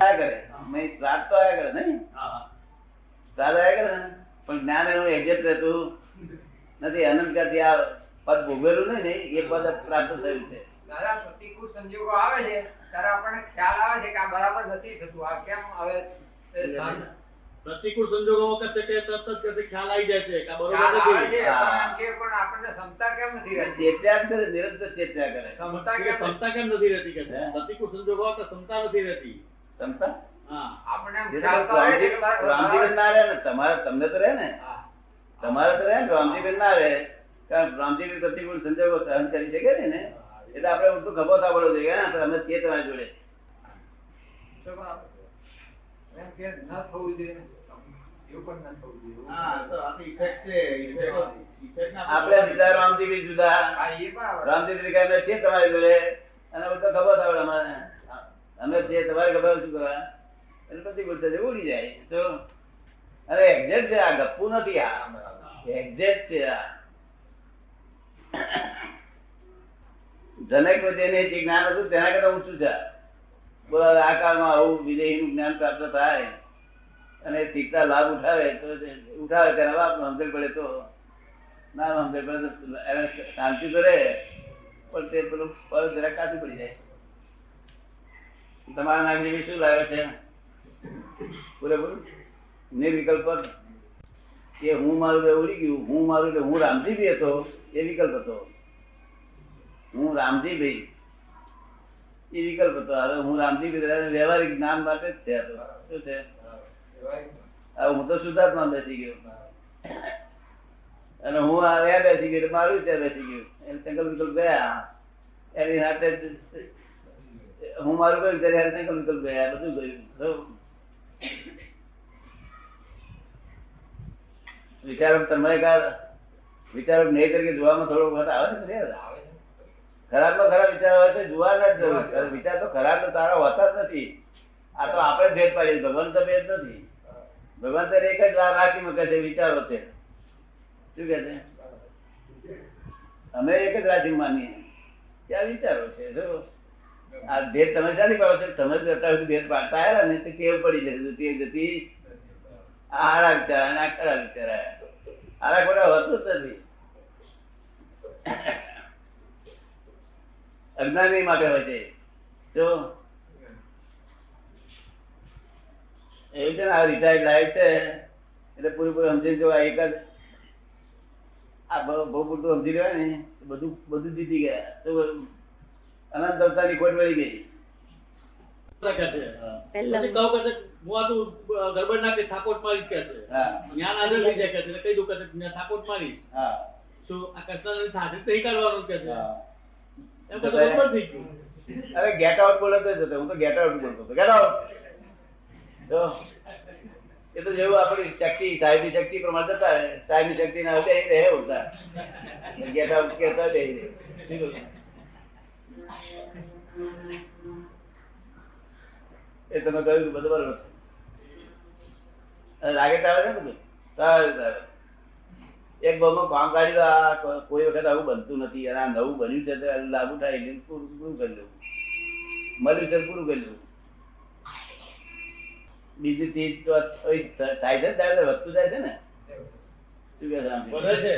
આયા કરે. સ્વાદ તો આયા કરે નહીં. સ્વાદ આયા કરે. ને પણ જ્ઞાન એનું એક્ઝેક્ટ રહેતું નથી. અનંત કાળથી આ પદ ભોગવેલું નહીં ને એ પદ પ્રાપ્ત થયું છે. દાદા પ્રતિકૂળ સંજોગો આવે છે. ત્યારે આપણને ખ્યાલ આવે છે કે આ બરાબર નથી થતું. આ કેમ હવે પ્રતિકૂળ સંજોગો વખતે કે તરત જ ખ્યાલ આવી જાય છે કે બરોબર નથી. પણ એમ કે પણ આપણને ક્ષમતા કેમ નથી રહેતી? ચેત્યા કરે નિરંતર ચેત્યા કરે. ક્ષમતા કેમ ક્ષમતા કેમ નથી રહેતી કે પ્રતિકૂળ સંજોગો વખત ક્ષમતા નથી રહેતી? આવે છે ના ને તમારે તમને તો રહે ને. તમારે તો રહે ને રામજીબેન ના રહે. કારણ રામજીબેન પ્રતિકૂળ સંજોગો સહન કરી શકે ને ને? એટલે આપણે ઉલટું ખભો થાબડો જોઈએ હા, અમે છીએ તમારી જોડે. આપડે છે. ન ન. છે ના આપણે જુદા રામજીબી જુદા. હા એ બરાબર. રામજી અમે છીએ તમારી જોડે. અને બધો ખબર થાવડે અમે છીએ તમારે ખબર શું કરવા અને પછી બોલતા છે ઉડી જાય. તો, અરે એક્ઝેક્ટ છે, આ ગપ્પુ નથી, આ એક્ઝેક્ટ છે, આ. જનક જેને જે જ્ઞાન હતું, તેના કરતા ઊંચું છે. બોલો આ કાળમાં આવું વિદેહીનું જ્ઞાન પ્રાપ્ત થાય અને શીખતા લાભ ઉઠાવે, તો ઉઠાવે, તેના બાપ સમજણ પડે તો. ના સમજણ પડે તો એને શાંતિ રહે, પણ તે પેલું ફળ જરા કાચું પડી જાય. તમારા નાગરિક શું લાવે છે? બરોબર નિર્વિકલ્પ. કે હું મારું ઉડી ગયું. હું મારું એટલે હું રામજીભાઈ હતો. એ વિકલ્પ હતો. હું રામજી ભાઈ એ વિકલ્પ હતો. હવે હું રામજી ભાઈ વ્યવહારિક જ્ઞાન માટે જ છે શું છે? હવે હું તો શુદ્ધાત્મા બેસી ગયો. અને હું આ બેસી ગયો. મારું ત્યાં બેસી ગયું. એટલે સંકલ્પ વિકલ્પ ગયા. એની સાથે હું મારું કહ્યું ત્યારે હારે સંકલ્પ કરું ગયા બધું ગયું વિચારો તમે કાર વિચારો નહીં તરીકે જોવામાં થોડો વખત આવે છે ને? આવે છે. ખરાબ નો ખરાબ વિચાર હોય તો જોવા જ જરૂર. વિચાર તો ખરાબ તો તારા હોતા જ નથી. આ તો આપણે ભેદ પાડીએ ભગવાન તો ભેદ નથી. ભગવાન તો એક જ રાખી મૂકે છે વિચારો છે. શું કે છે? અમે એક જ રાશિ માનીએ. ત્યાં વિચારો છે? જો આ ભેદ તમે શાની પાડો છો? તમે જ ભેદ પાડતા આવ્યા ને તો કેવું પડી જશે? તે જતી આરા વિચારા અને આ ખરા વિચાર. આયા. ખોટા હોતું જ નથી. અજ્ઞાની માટે હોય છે. જો એવું છે ને, આ રિટાયર્ડ લાઈફ છે, એટલે પૂરેપૂરું સમજી જો એક જ આ બહુ પૂરતું સમજી લેવાય ને બધું બધું જીતી ગયા. તો અનંત અવતારની ખોટ મળી ગઈ. કે છે પહેલા- પછી કહું કે છે, હું આ તું ગરબડ નાખી થાકોટ મારીશ કે છે. હા. જ્ઞાન હાજર થઈ જાય કે છે એટલે કહી દઉં કે છે, મેં થાકોટ મારીશ. હા. તો આ કૃષ્ણ સાથે નહીં કરવાનું કે છે. હા. એમ બધું બરોબર થઈ ગયું. અરે ગેટ આઉટ બોલે તો હું તો ગેટ આઉટ બોલતો હતો. ગેટ આઉટ એ તો જેવું આપણી શક્તિ સાહેબની શક્તિ પ્રમાણે જતા સાહેબની શક્તિ ના હોય એ રહે. ઉડતા ગેટ આઉટ કહેતા એ તમે કહ્યું બધું બરોબર છે રાગેટ આવે છે ને સારું સારું એક બહુ કામ કાઢી કોઈ વખત આવું બનતું નથી. અને આ નવું બન્યું છે તો લાગુ થાય એટલે પૂરું પૂરું કરી લેવું મળ્યું છે પૂરું કરી લેવું બીજી ચીજ તો થાય છે ને ત્યારે વધતું જાય છે ને? શું કહે છે.